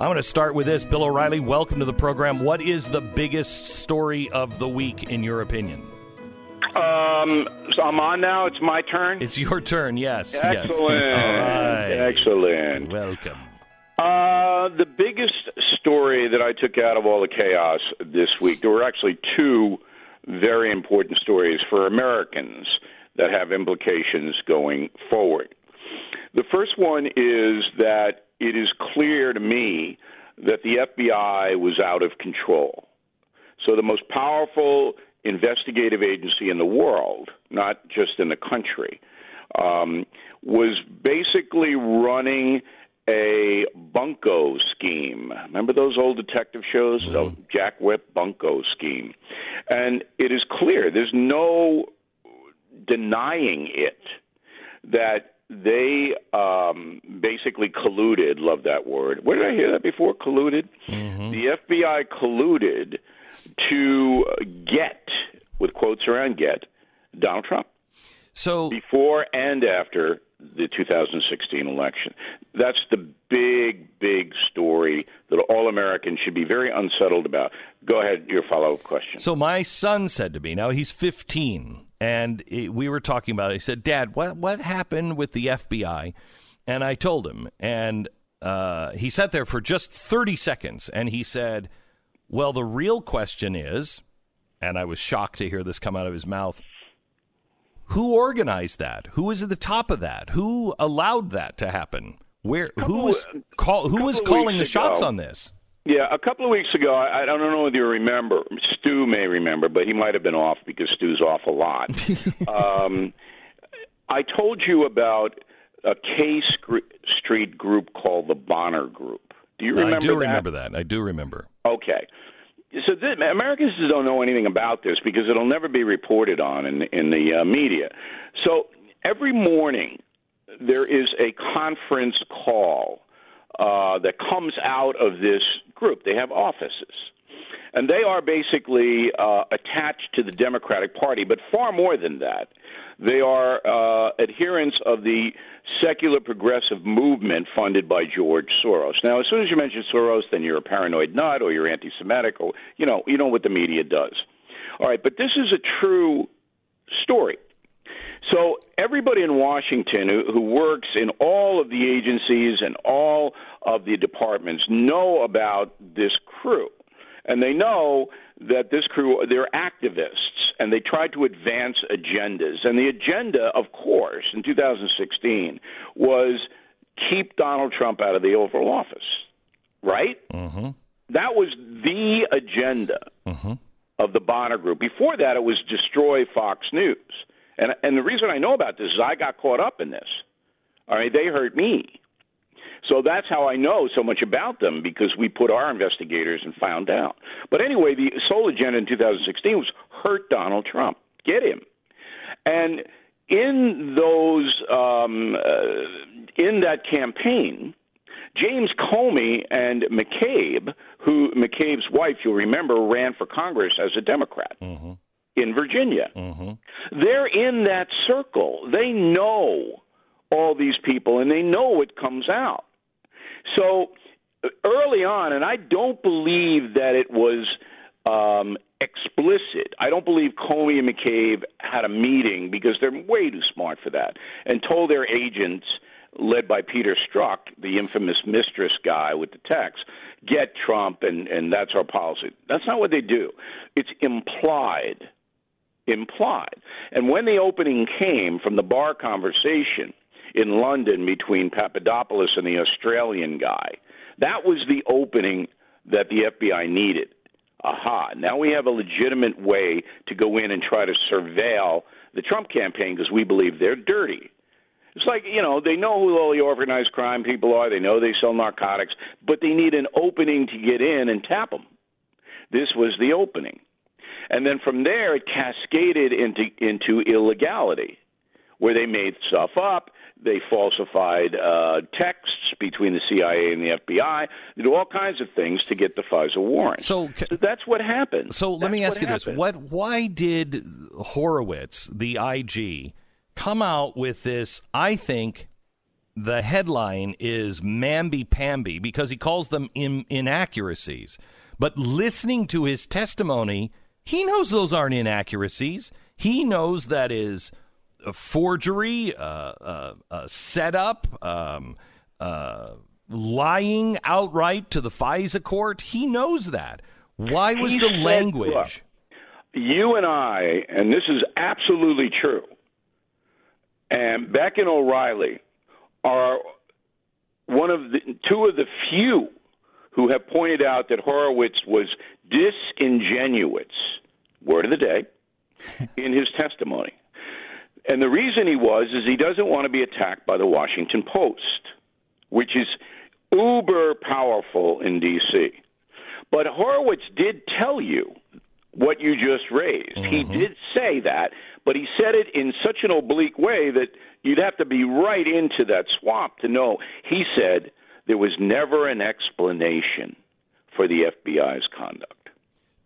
I'm going to start with this. Bill O'Reilly, welcome to the program. What is the biggest story of the week, in your opinion? Um, so I'm on now. It's my turn. It's your turn, yes. Excellent. Yes. All right. Excellent. Welcome. Uh, the biggest story that I took out of all the chaos this week, there were actually two very important stories for Americans that have implications going forward. The first one is that it is clear to me that the FBI was out of control. So the most powerful investigative agency in the world, not just in the country, um, was basically running a bunco scheme. Remember those old detective shows? Mm-hmm. The Jack Whip bunco scheme. And it is clear, there's no denying it, that they um, basically colluded. Love that word. Where did I hear that before? Colluded. Mm-hmm. The FBI colluded to get, with quotes around get, Donald Trump So, before and after the 2016 election. That's the big, big story that all Americans should be very unsettled about. Go ahead, your follow up question. so my son said to me, now he's 15, and it, we were talking about it. He said, Dad, what, what happened with the FBI? And I told him, and uh, he sat there for just 30 seconds, and he said, Well, the real question is, and I was shocked to hear this come out of his mouth. Who organized that? Who was at the top of that? Who allowed that to happen? Where? Who was call, Who was calling the shots ago. on this? Yeah, a couple of weeks ago, I, I don't know if you remember. Stu may remember, but he might have been off because Stu's off a lot. um, I told you about a K Street group called the Bonner Group. Do you remember I do that? remember that. I do remember. Okay. So th- Americans just don't know anything about this because it'll never be reported on in, in the uh, media. So every morning there is a conference call uh, that comes out of this group. They have offices. And they are basically uh, attached to the Democratic Party, but far more than that. They are uh, adherents of the secular progressive movement funded by George Soros. Now, as soon as you mention Soros, then you're a paranoid nut or you're anti-Semitic, or you know, you know what the media does. All right, but this is a true story. So everybody in Washington who, who works in all of the agencies and all of the departments know about this crew. And they know that this crew, they're activists, and they try to advance agendas. And the agenda, of course, in 2016 was keep Donald Trump out of the Oval Office, right? Mm-hmm. That was the agenda of the Bonner Group. Before that, it was destroy Fox News. And and the reason I know about this is I got caught up in this. All right, they hurt me. So that's how I know so much about them because we put our investigators and found out. But anyway, the sole agenda in 2016 was hurt Donald Trump, get him. And in those um, uh, in that campaign, James Comey and McCabe, who McCabe's wife, you'll remember, ran for Congress as a Democrat in Virginia. They're in that circle. They know all these people, and they know what comes out. So early on, and I don't believe that it was um, explicit. I don't believe Comey and McCabe had a meeting because they're way too smart for that, and told their agents, led by Peter Strzok, the infamous mistress guy with the text, get Trump, and and that's our policy. That's not what they do. It's implied implied. And when the opening came from the bar conversation in London between Papadopoulos and the Australian guy, that was the opening that the FBI needed. Aha, now we have a legitimate way to go in and try to surveil the Trump campaign because we believe they're dirty. It's like, you know, they know who all the organized crime people are, they know they sell narcotics, but they need an opening to get in and tap them. This was the opening. And then from there, it cascaded into into illegality, where they made stuff up. They falsified uh, texts between the CIA and the FBI. They do all kinds of things to get the FISA warrant. So, So that's what happened. So let That's me ask you this: what? Why did Horowitz, the IG, come out with this? I think the headline is mamby pamby because he calls them in, inaccuracies. But listening to his testimony, he knows those aren't inaccuracies. He knows that is a forgery, uh, uh, uh, setup, um, uh, lying outright to the FISA court. He knows that. Why was He the said, language? look, you and I, and this is absolutely true, and Beck and O'Reilly are one of the two of the few who have pointed out that Horowitz was disingenuous, word of the day, in his testimony. And the reason he was is he doesn't want to be attacked by the Washington Post, which is uber powerful in D.C. But Horowitz did tell you what you just raised. He mm-hmm. did say that, but he said it in such an oblique way that you'd have to be right into that swamp to know. He said there was never an explanation for the FBI's conduct.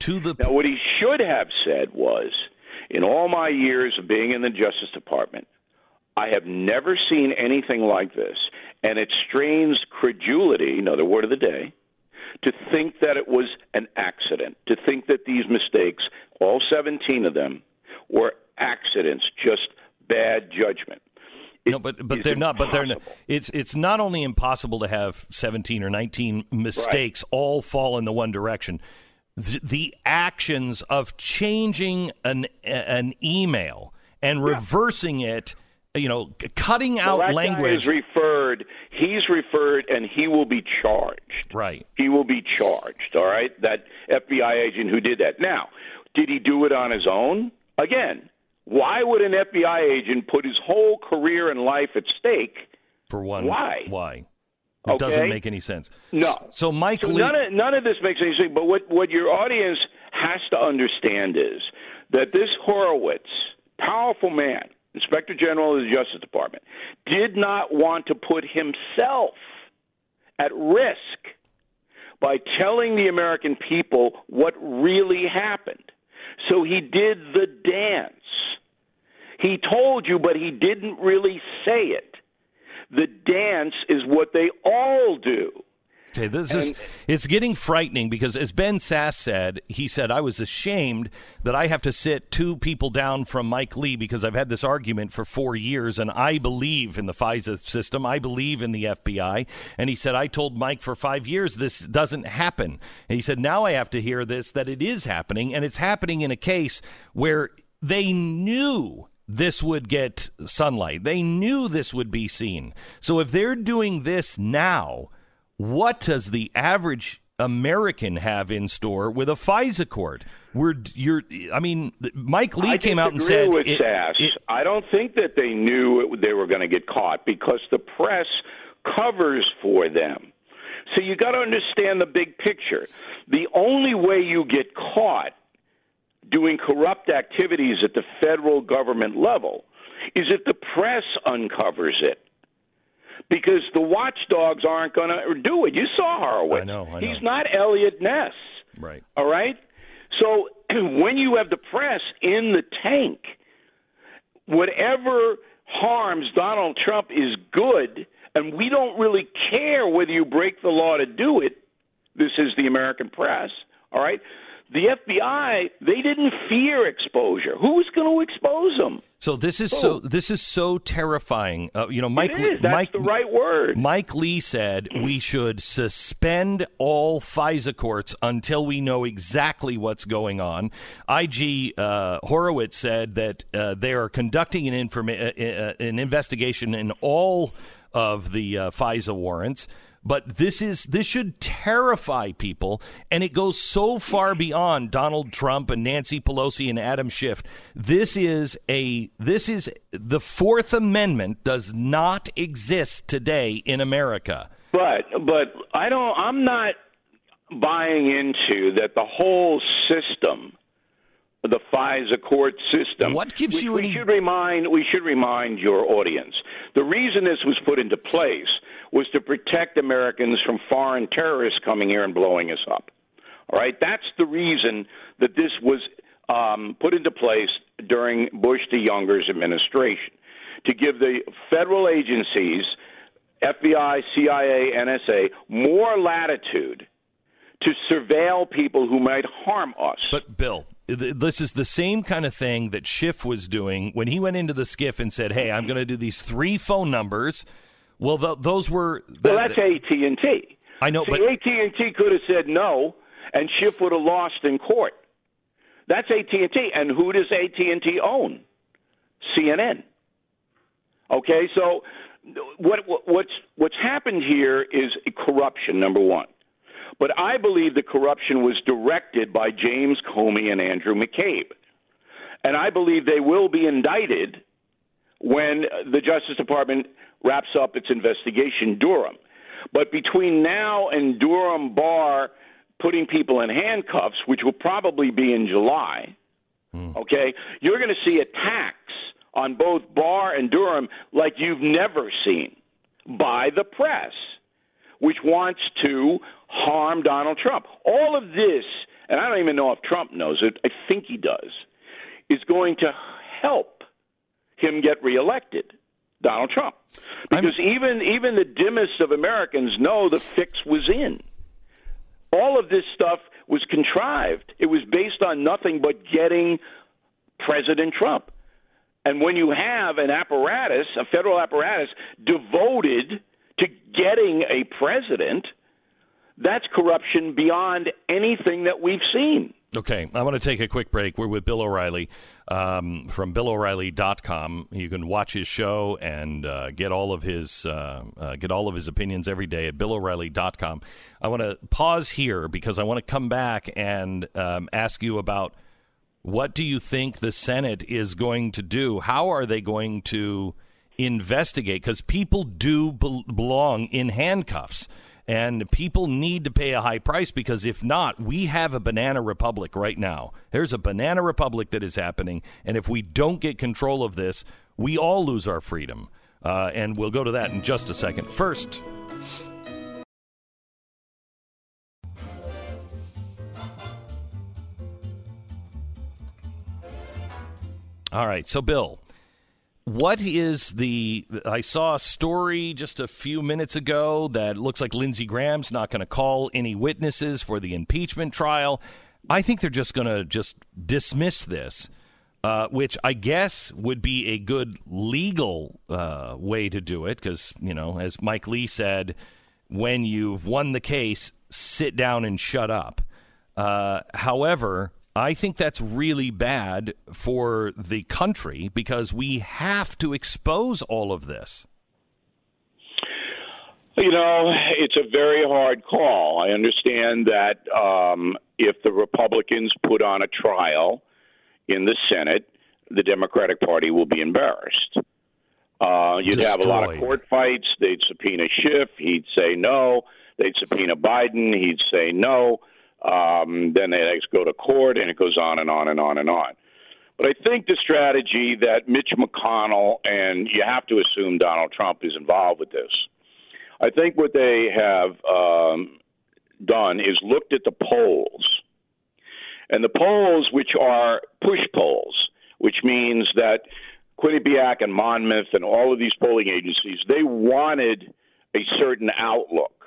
To the Now, what he should have said was, in all my years of being in the Justice Department, I have never seen anything like this, and it strains credulity, another word of the day, to think that it was an accident, to think that these mistakes, all 17 of them, were accidents, just bad judgment. It No, but but they're not. But they're not, it's it's not only impossible to have seventeen or nineteen mistakes all fall in the one direction. The, the actions of changing an an email and reversing it, you know, cutting Well, out that language. Guy is referred. He's referred, and he will be charged. right. He will be charged. All right, that FBI agent who did that. Now, did he do it on his own? Again, why would an FBI agent put his whole career and life at stake? For one. Why? Why? It doesn't make any sense. No. So Mike So Lee. none of none of this makes any sense. But what what your audience has to understand is that this Horowitz, powerful man, Inspector General of the Justice Department, did not want to put himself at risk by telling the American people what really happened. So he did the dance. He told you, but he didn't really say it. The dance is what they all do. Okay, this is it's getting frightening because as Ben Sasse said, he said I was ashamed that I have to sit two people down from Mike Lee because I've had this argument for 4 years and I believe in the FISA system, I believe in the FBI, and he said I told Mike for 5 years this doesn't happen. And he said now I have to hear this that it is happening and it's happening in a case where they knew this would get sunlight. They knew this would be seen. So if they're doing this now, what does the average American have in store with a FISA court? We're you're I mean Mike Lee I came out and said with it- it- I don't think that they knew it, they were going to get caught because the press covers for them. So you got to understand the big picture. The only way you get caught doing corrupt activities at the federal government level is if the press uncovers it. Because the watchdogs aren't going to do it. You saw Horowitz. I know, I know. He's not Eliot Ness. right. All right? So when you have the press in the tank, whatever harms Donald Trump is good, and we don't really care whether you break the law to do it. This is the American press. All right? The FBI, they didn't fear exposure. Who's going to expose them? So this is so this is so terrifying. Uh, you know, Mike it Lee- That's Mike the right word. Mike Lee said we should suspend all FISA courts until we know exactly what's going on. IG uh, Horowitz said that uh, they are conducting an, informa- uh, uh, an investigation in all of the uh, FISA warrants. But this is this should terrify people, and it goes so far beyond Donald Trump and Nancy Pelosi and Adam Schiff. This is a this is the Fourth Amendment does not exist today in America. But but I don't. I'm not buying into that. The whole system, the FISA court system. What gives which you we should remind we should remind your audience. The reason this was put into place was to protect Americans from foreign terrorists coming here and blowing us up. All right, that's the reason that this was um, put into place during Bush the Younger's administration to give the federal agencies FBI, CIA, NSA more latitude to surveil people who might harm us. But Bill, this is the same kind of thing that Schiff was doing when he went into the skiff and said, "Hey, I'm going to do these three phone numbers." Well, th- those were that, well, that's AT and T. I know, See, but AT and T could have said no, and Schiff would have lost in court. That's AT and T, and who does AT and T own? CNN. Okay, so what, what's what's happened here is corruption. Number one. But I believe the corruption was directed by James Comey and Andrew McCabe. And I believe they will be indicted when the Justice Department wraps up its investigation, Durham. But between now and Durham Barr putting people in handcuffs, which will probably be in July, mm. okay, you're going to see attacks on both Barr and Durham like you've never seen by the press, which wants to harm Donald Trump. All of this, and I don't even know if Trump knows it, I think he does, is going to help him get reelected. Donald Trump. Because I'm... even even the dimmest of Americans know the fix was in. All of this stuff was contrived. It was based on nothing but getting President Trump. And when you have an apparatus, a federal apparatus devoted to getting a president, that's corruption beyond anything that we've seen. Okay, I want to take a quick break. We're with Bill O'Reilly um, from BillO'Reilly.com. You can watch his show and uh, get all of his uh, uh, get all of his opinions every day at BillO'Reilly.com. I want to pause here because I want to come back and um, ask you about what do you think the Senate is going to do? How are they going to investigate? Because people do be- belong in handcuffs. And people need to pay a high price because if not, we have a banana republic right now. There's a banana republic that is happening. And if we don't get control of this, we all lose our freedom. Uh, and we'll go to that in just a second. First, All right. So, Bill, what is the? I saw a story just a few minutes ago that looks like Lindsey Graham's not going to call any witnesses for the impeachment trial. I think they're just going to just dismiss this, uh, which I guess would be a good legal uh, way to do it because you know, as Mike Lee said, when you've won the case, sit down and shut up. Uh, however, I think that's really bad for the country because we have to expose all of this. You know, it's a very hard call. I understand that um, if the Republicans put on a trial in the Senate, the Democratic Party will be embarrassed. Uh, you'd Destroyed. have a lot of court fights. They'd subpoena Schiff. He'd say no. They'd subpoena Biden. He'd say no. Um, then they go to court, and it goes on and on and on and on. But I think the strategy that Mitch McConnell and you have to assume Donald Trump is involved with this. I think what they have um, done is looked at the polls, and the polls, which are push polls, which means that Quinnipiac and Monmouth and all of these polling agencies, they wanted a certain outlook.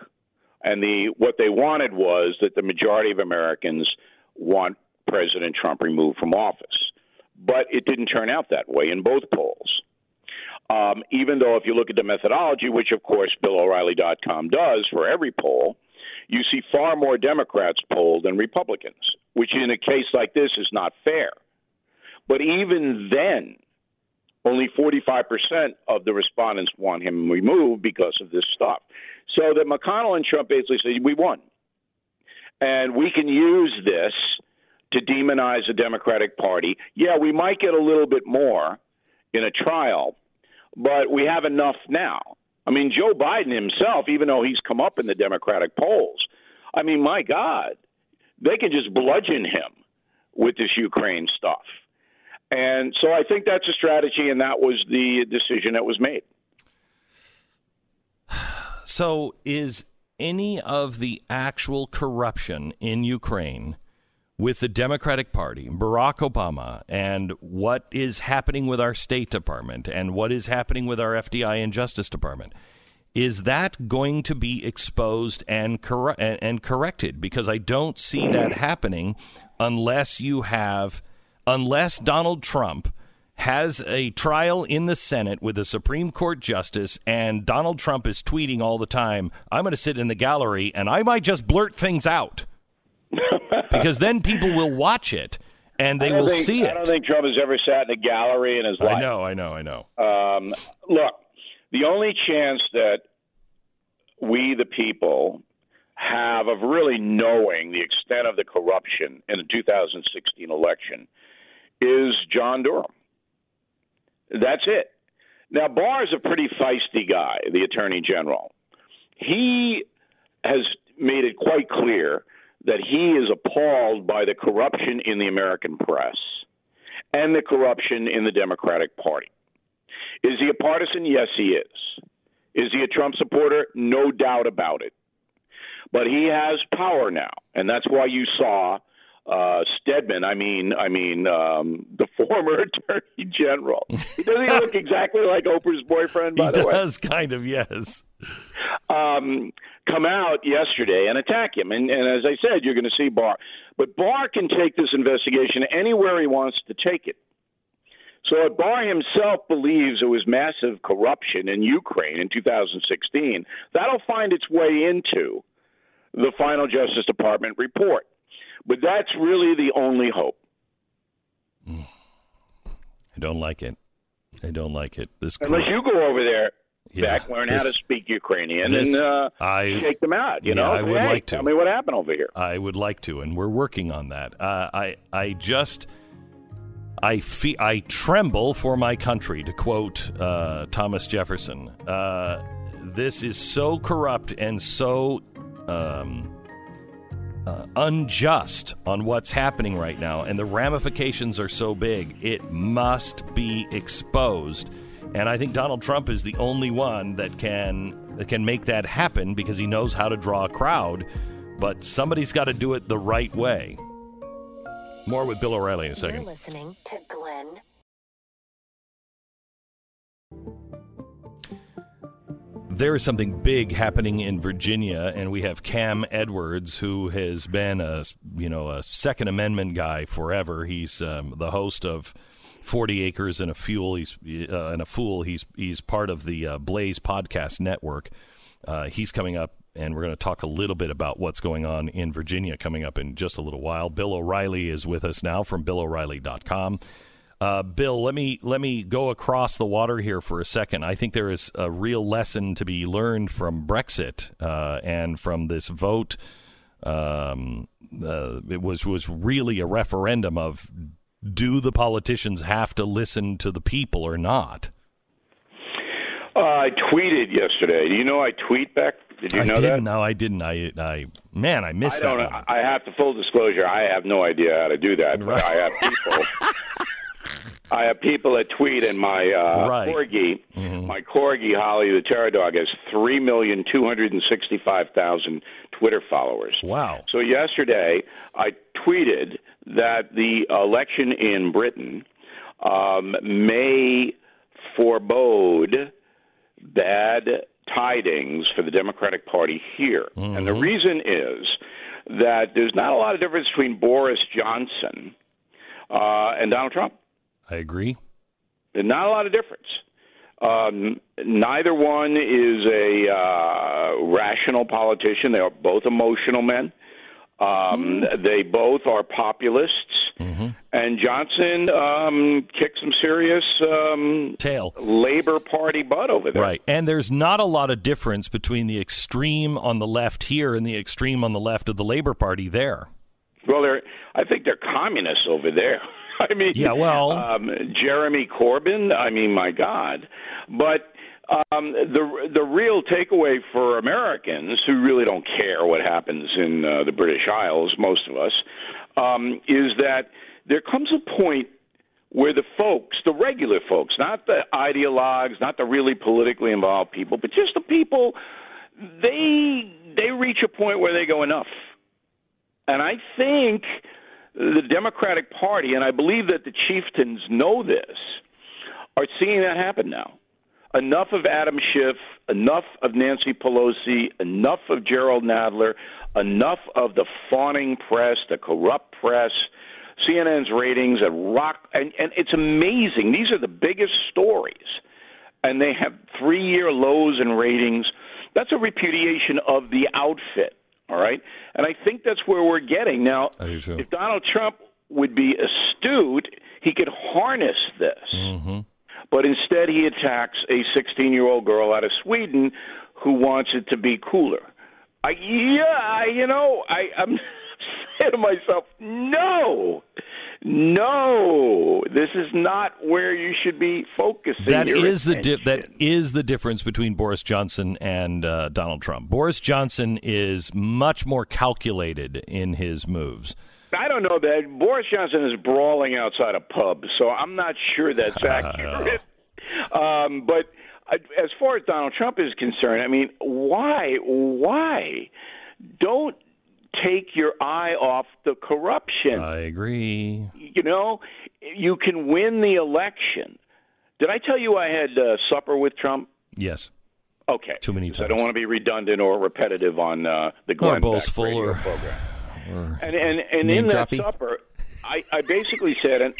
And the what they wanted was that the majority of Americans want President Trump removed from office. But it didn't turn out that way in both polls. Um, even though if you look at the methodology, which of course BillO'Reilly.com does for every poll, you see far more Democrats polled than Republicans, which in a case like this is not fair. But even then, only 45% of the respondents want him removed because of this stuff. So that McConnell and Trump basically say, we won. And we can use this to demonize the Democratic Party. Yeah, we might get a little bit more in a trial, but we have enough now. I mean, Joe Biden himself, even though he's come up in the Democratic polls, I mean, my God, they can just bludgeon him with this Ukraine stuff. And so I think that's a strategy, and that was the decision that was made. So, is any of the actual corruption in Ukraine with the Democratic Party, Barack Obama, and what is happening with our State Department and what is happening with our FBI and Justice Department? is that going to be exposed and, cor- and, and corrected? Because I don't see that happening unless you have, unless Donald Trump has a trial in the Senate with a Supreme Court justice, and Donald Trump is tweeting all the time, I'm going to sit in the gallery and I might just blurt things out. because then people will watch it and they will think, see it. I don't think Trump has ever sat in a gallery in his life. I know, I know, I know. Um, look, the only chance that we, the people, have of really knowing the extent of the corruption in the 2016 election is John Durham. That's it. Now, Barr is a pretty feisty guy, the Attorney General. He has made it quite clear that he is appalled by the corruption in the American press and the corruption in the Democratic Party. Is he a partisan? Yes, he is. Is he a Trump supporter? No doubt about it. But he has power now, and that's why you saw uh, Stedman. I mean, I mean, um, the former Attorney General. He doesn't look exactly like Oprah's boyfriend. By he the way, does kind of. Yes. Um, come out yesterday and attack him, and, and as I said, you're going to see Barr. But Barr can take this investigation anywhere he wants to take it. So if Barr himself believes there was massive corruption in Ukraine in 2016, that'll find its way into the final Justice Department report. But that's really the only hope. I don't like it. I don't like it. This unless you go over there, yeah, back learn this, how to speak Ukrainian this, and uh, I, shake them out. You yeah, know, I would hey, like to. Tell me what happened over here. I would like to, and we're working on that. Uh, I I just I fe- I tremble for my country, to quote uh, Thomas Jefferson. Uh, this is so corrupt and so um, uh, unjust on what's happening right now, and the ramifications are so big. It must be exposed, and I think Donald Trump is the only one that can that can make that happen because he knows how to draw a crowd. But somebody's got to do it the right way. More with Bill O'Reilly in a 2nd There is something big happening in Virginia, and we have Cam Edwards, who has been a you know a Second Amendment guy forever. He's um, the host of Forty Acres and a Fuel. He's uh, and a Fool. He's he's part of the uh, Blaze Podcast Network. Uh, he's coming up and we're going to talk a little bit about what's going on in Virginia coming up in just a little while. Bill O'Reilly is with us now from BillO'Reilly.com. Uh, Bill, let me let me go across the water here for a second. I think there is a real lesson to be learned from Brexit uh, and from this vote. Um, uh, it was was really a referendum of do the politicians have to listen to the people or not? Uh, I tweeted yesterday. Do you know I tweet back? Did you I know didn't. that? No, I didn't. I, I, man, I missed I that. One. I have to full disclosure. I have no idea how to do that. But I have people. I have people that tweet, and my uh, Right. corgi, Mm-hmm. my corgi Holly the Terror Dog, has three million two hundred and sixty-five thousand Twitter followers. Wow. So yesterday, I tweeted that the election in Britain um, may forebode bad tidings for the Democratic Party here. And the reason is that there's not a lot of difference between Boris Johnson uh, and Donald Trump. I agree. There's not a lot of difference. Um, neither one is a uh, rational politician. They are both emotional men. Um, They both are populists. And Johnson um, kicked some serious um, Tail. Labor Party butt over there. Right. And there's not a lot of difference between the extreme on the left here and the extreme on the left of the Labor Party there. Well, they're. I think they're communists over there. I mean, Yeah, well- um, Jeremy Corbyn. I mean, my God. But um, the the real takeaway for Americans who really don't care what happens in uh, the British Isles, most of us, um, is that there comes a point where the folks, the regular folks, not the ideologues, not the really politically involved people, but just the people, they they reach a point where they go enough. And I think the Democratic Party, and I believe that the chieftains know this, are seeing that happen now. enough of Adam Schiff, enough of Nancy Pelosi, enough of Jerrold Nadler, enough of the fawning press, the corrupt press, CNN's ratings at rock, and, and it's amazing. These are the biggest stories, and they have three-year lows in ratings. That's a repudiation of the outfit. All right, and I think that's where we're getting now. If Donald Trump would be astute, he could harness this. Mm-hmm. But instead, he attacks a 16 year old girl out of Sweden who wants it to be cooler. I, yeah, I, you know, I, I'm saying to myself, no, no, this is not where you should be focusing. That is the di- that is the difference between Boris Johnson and uh, Donald Trump. Boris Johnson is much more calculated in his moves. I don't know that Boris Johnson is brawling outside a pub, so I'm not sure that's accurate. um, but uh, as far as Donald Trump is concerned, I mean, why, why don't take your eye off the corruption? I agree. You know, you can win the election. Did I tell you I had uh, supper with Trump? Yes. Okay. Too many times. I don't want to be redundant or repetitive on uh, the Glenn or Beck radio or, program. Or and and, and in that supper, I, I basically said, and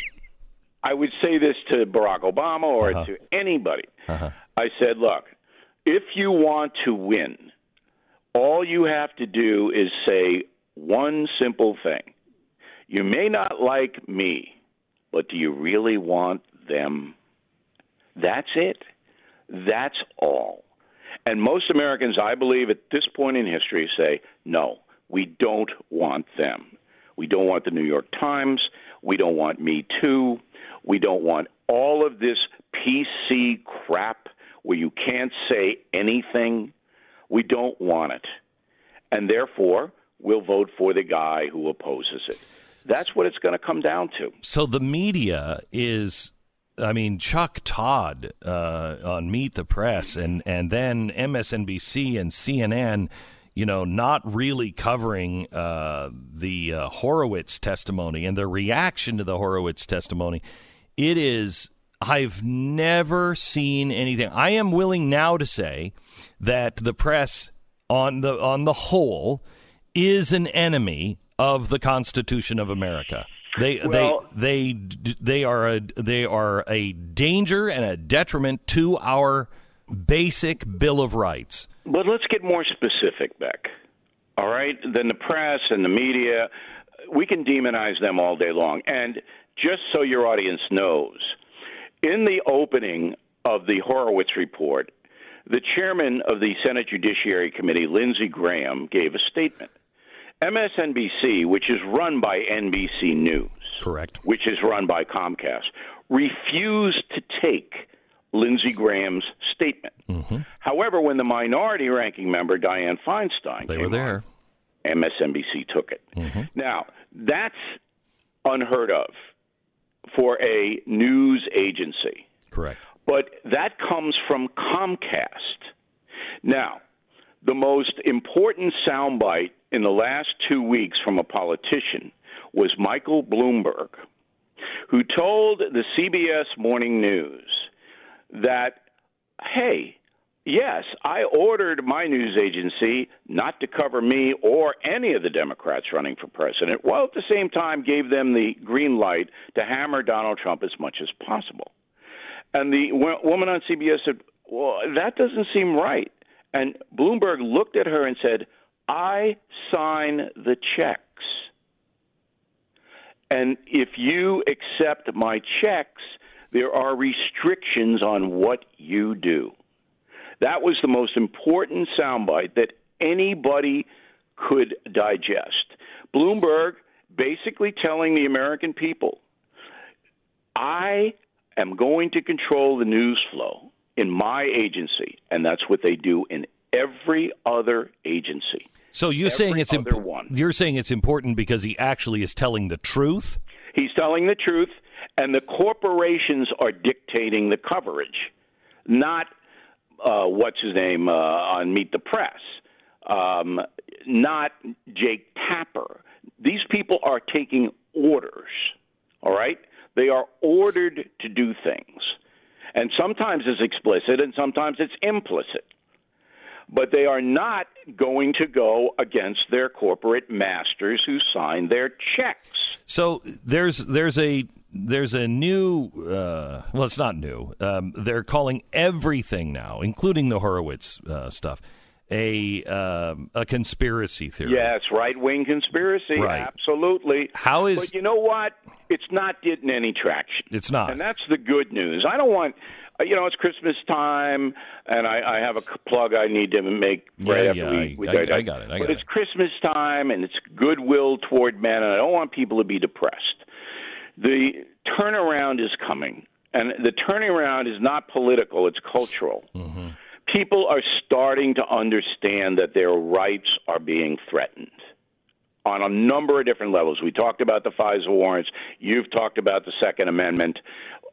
I would say this to Barack Obama or uh-huh. to anybody. Uh-huh. I said, look, if you want to win, all you have to do is say one simple thing. You may not like me, but do you really want them? That's it. That's all. And most Americans, I believe, at this point in history say, no, we don't want them. We don't want the New York Times. We don't want Me Too. We don't want all of this PC crap where you can't say anything. We don't want it. And therefore, we'll vote for the guy who opposes it. That's what it's going to come down to. So the media is I mean, Chuck Todd uh, on Meet the Press, and and then MSNBC and CNN, you know, not really covering uh, the uh, Horowitz testimony and the reaction to the Horowitz testimony. It is. I've never seen anything. I am willing now to say that the press, on the on the whole, is an enemy of the Constitution of America. They well, they they they are a they are a danger and a detriment to our basic Bill of Rights. But let's get more specific, Beck. All right, then the press and the media, we can demonize them all day long. And just so your audience knows, in the opening of the Horowitz report, the chairman of the Senate Judiciary Committee, Lindsey Graham, gave a statement. MSNBC, which is run by NBC News, correct, which is run by Comcast, refused to take Lindsey Graham's statement. Mm-hmm. However, when the minority ranking member Dianne Feinstein they were there, on, MSNBC took it. Mm-hmm. Now that's unheard of for a news agency. Correct. But that comes from Comcast. Now, the most important soundbite in the last two weeks from a politician was Michael Bloomberg, who told the CBS Morning News that, hey, yes, I ordered my news agency not to cover me or any of the Democrats running for president, while at the same time gave them the green light to hammer Donald Trump as much as possible. And the woman on CBS said, well, that doesn't seem right. And Bloomberg looked at her and said, I sign the checks. And if you accept my checks, there are restrictions on what you do. That was the most important soundbite that anybody could digest. Bloomberg basically telling the American people, I am going to control the news flow in my agency, and that's what they do in every other agency. So you're every saying it's imp- you're saying it's important because he actually is telling the truth. He's telling the truth, and the corporations are dictating the coverage, not uh, what's his name uh, on Meet the Press, um, not Jake Tapper. These people are taking orders. All right, they are ordered to do things. And sometimes it's explicit and sometimes it's implicit. But they are not going to go against their corporate masters who sign their checks. So there's there's a there's a new uh, well it's not new. Um, they're calling everything now including the horowitz uh, stuff a um, a conspiracy theory. Yes right wing conspiracy Right. absolutely. How is- but you know what? It's not getting any traction. It's not. and that's the good news. I don't want uh, you know it's christmas time and i, I have a plug i need to make right Yeah, after yeah, we, I- we I- die- I got it, I but got it's christmas time and it's goodwill toward men and i don't want people to be depressed the turnaround is coming, and the turnaround is not political; it's cultural. People are starting to understand that their rights are being threatened on a number of different levels. We talked about the FISA warrants. You've talked about the Second Amendment.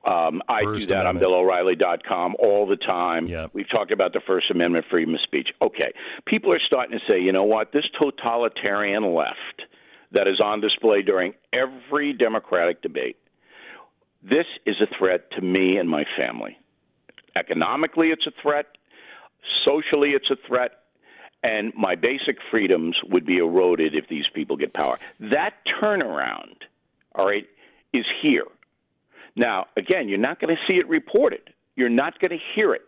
Um, I First do that Amendment. on BillO'Reilly.com all the time. Yep. We've talked about the First Amendment, freedom of speech. Okay, people are starting to say, you know what, this totalitarian left that is on display during every Democratic debate. This is a threat to me and my family. Economically, it's a threat. Socially, it's a threat. And my basic freedoms would be eroded if these people get power. That turnaround, all right, is here. Now, again, you're not going to see it reported. You're not going to hear it.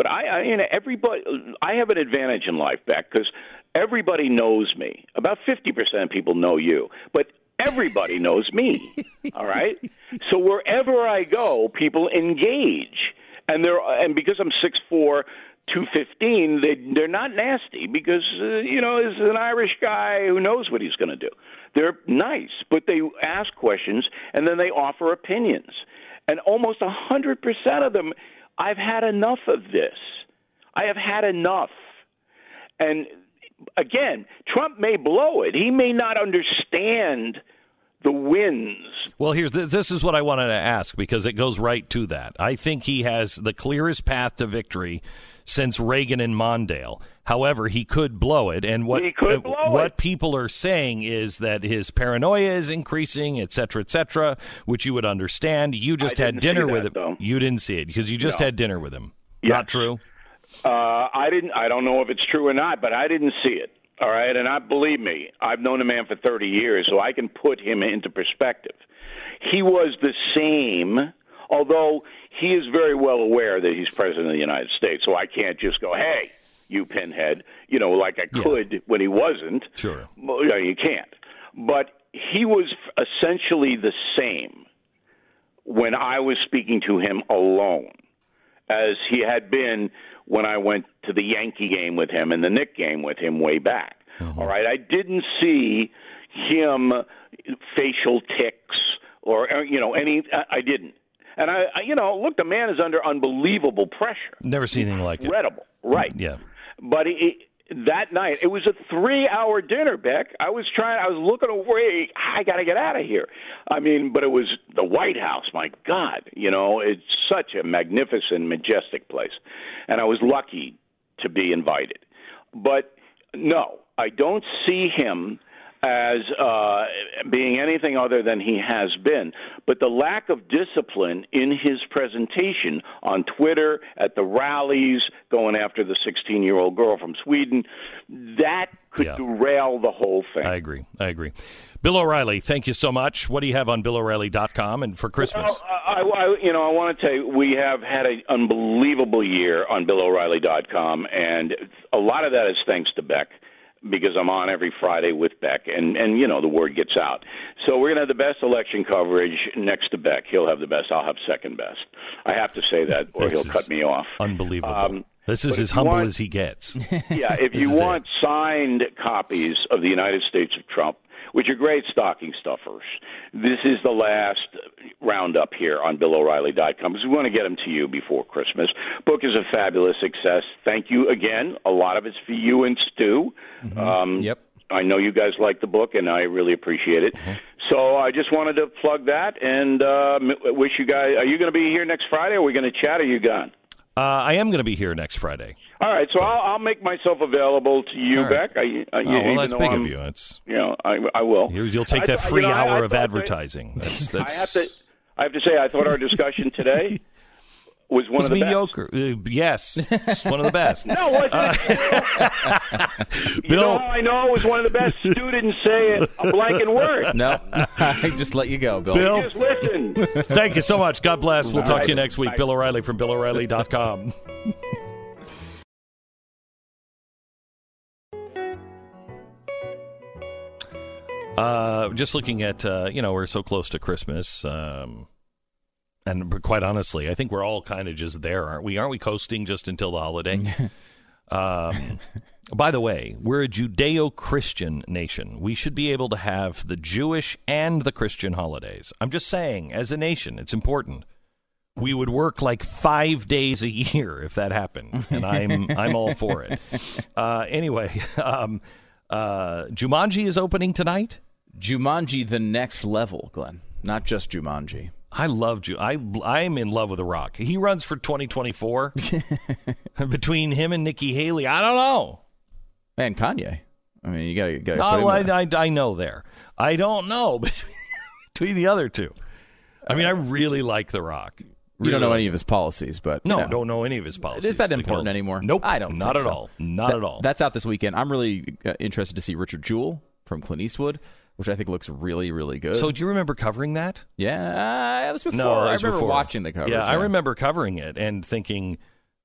But I, I you know, everybody, I have an advantage in life, Beck, because everybody knows me. About 50% of people know you, but everybody knows me. All right. So wherever I go, people engage, and they're and because I'm six four. 215 they they're not nasty because uh, you know is an Irish guy who knows what he's going to do. They're nice, but they ask questions and then they offer opinions. And almost a 100% of them I've had enough of this. I have had enough. And again, Trump may blow it. He may not understand the wins. Well, here's this is what I wanted to ask because it goes right to that. I think he has the clearest path to victory since Reagan and Mondale. However, he could blow it, and what uh, what it. people are saying is that his paranoia is increasing, et cetera, et cetera, which you would understand. You just I had dinner with that, him. though. You didn't see it because you just No. had dinner with him. Yes. Not true. Uh, I didn't. I don't know if it's true or not, but I didn't see it. All right, and I believe me, I've known a man for 30 years, so I can put him into perspective. He was the same, although he is very well aware that he's president of the United States. So I can't just go, "Hey, you pinhead," you know, like I Yeah. could when he wasn't. Sure. Well, yeah, you can't. But he was essentially the same when I was speaking to him alone as he had been when I went to the Yankee game with him and the Knick game with him way back. All right, I didn't see him facial ticks or uh, you know any. I, I didn't, and I, I, you know, look, the man is under unbelievable pressure. Never seen anything like it. Incredible, right? Yeah. But he, that night, it was a three-hour dinner, Beck. I was trying. I was looking away. I got to get out of here. I mean, but it was the White House. My God, you know, it's such a magnificent, majestic place, and I was lucky to be invited. But no, I don't see him as uh, being anything other than he has been. But the lack of discipline in his presentation on Twitter, at the rallies, going after the 16 year old girl from Sweden, that could Yeah. derail the whole thing. I agree. I agree. Bill O'Reilly, thank you so much. What do you have on BillO'Reilly.com and for Christmas? Well, I, I, you know, I want to tell you, we have had an unbelievable year on BillO'Reilly.com, and a lot of that is thanks to Beck because I'm on every Friday with Beck, and and you know the word gets out. So we're gonna have the best election coverage next to Beck. He'll have the best. I'll have second best. I have to say that, or This he'll cut me off. Unbelievable. Um, this is as humble want- as he gets. yeah, if you is it. want signed copies of the United States of Trump, which are great stocking stuffers, this is the last roundup here on BillO'Reilly.com because we want to get them to you before Christmas. Book is a fabulous success. Thank you again. A lot of it's for you and Stu. Um, Yep. I know you guys like the book, and I really appreciate it. So I just wanted to plug that and uh, m- wish you guys. Are you going to be here next Friday? Or are we going to chat? Or are you gone? Uh, I am going to be here next Friday. All right, so I'll, I'll make myself available to you, All right. Beck. I, I, Oh, well, that's big I'm- of you. It's You know, I, I will. you- you'll take I- that I- free you know, hour I of thought that- advertising. That's, that's I have to. I have to say, I thought our discussion today was one was of the best mediocre. Uh, yes, it's one of the best. best. No, wasn't Uh, it? you Bill- know how I know it was one of the best? Stu didn't say it a blanket word. No, I just let you go, Bill. Bill, Just listen. thank you so much. God bless. We'll All talk to you next week. Bye. Bill O'Reilly from BillO'Reilly.com. Uh, just looking at, uh, you know, we're so close to Christmas. Um, and quite honestly, I think we're all kind of just there, aren't we? Aren't we coasting just until the holiday? um, by the way, we're a Judeo Christian nation. We should be able to have the Jewish and the Christian holidays. I'm just saying, as a nation, it's important. We would work like five days a year if that happened, and I'm I'm all for it. Uh, anyway, um, uh, Jumanji is opening tonight. Jumanji, the next level, Glenn. Not just Jumanji. I love you. I I'm in love with The Rock. He runs for 2024. Between him and Nikki Haley, I don't know. And Kanye. I mean, you gotta, gotta No, I. I, I know there. I don't know between, between the other two. I mean, I really like The Rock. You don't know any of his policies, but No, know. don't know any of his policies. Is that important no- anymore? Nope. I don't. Not at so. all. Not That- at all. That's out this weekend. I'm really uh, interested to see Richard Jewell from Clint Eastwood, which I think looks really, really good. so, do you remember covering that? yeah, that was before. No, I was remember before. watching the coverage. Yeah, I remember covering it and thinking,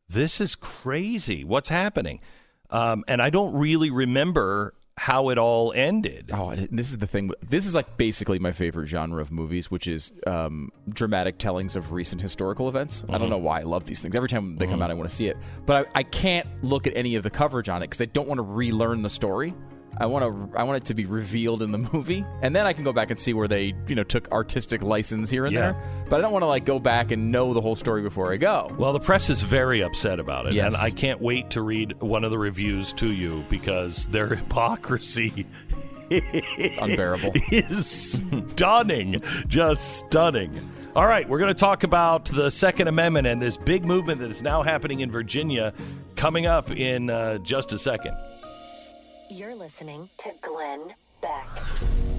"This is crazy. What's happening?" Um, and I don't really remember how it all ended. Oh, this is the thing. This is like basically my favorite genre of movies, which is um, dramatic tellings of recent historical events. I Mm-hmm. don't know why I love these things. Every time they come out, I want to see it, but I, I can't look at any of the coverage on it because I don't want to relearn the story. I want to. I want it to be revealed in the movie, and then I can go back and see where they, you know, took artistic license here and Yeah. there. But I don't want to like go back and know the whole story before I go. Well, the press is very upset about it, Yes. and I can't wait to read one of the reviews to you because their hypocrisy Unbearable. is stunning, just stunning. All right, we're going to talk about the Second Amendment and this big movement that is now happening in Virginia coming up in uh, just a second. You're listening to Glenn Beck.